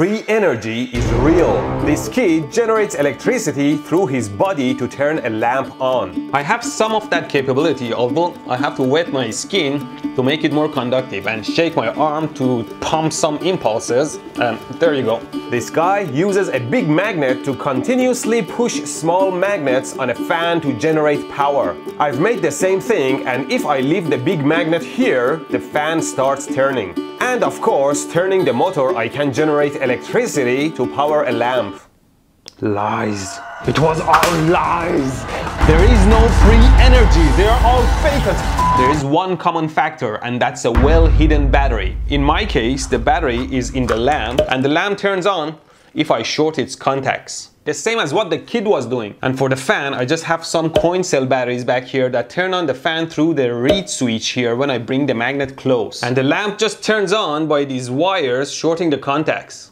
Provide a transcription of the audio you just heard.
free energy is real. This kid generates electricity through his body to turn a lamp on. I have some of that capability, although I have to wet my skin to make it more conductive and shake my arm to pump some impulses. And there you go. This guy uses a big magnet to continuously push small magnets on a fan to generate power. I've made the same thing and if I leave the big magnet here, the fan starts turning. And of course, turning the motor, I can generate electricity to power a lamp. Lies. It was all lies. There is no free energy. They are all fake. There is one common factor and that's a well-hidden battery. In my case, the battery is in the lamp and the lamp turns on if I short its contacts. The same as what the kid was doing. And for the fan, I just have some coin cell batteries back here that turn on the fan through the reed switch here when I bring the magnet close. And the lamp just turns on by these wires shorting the contacts.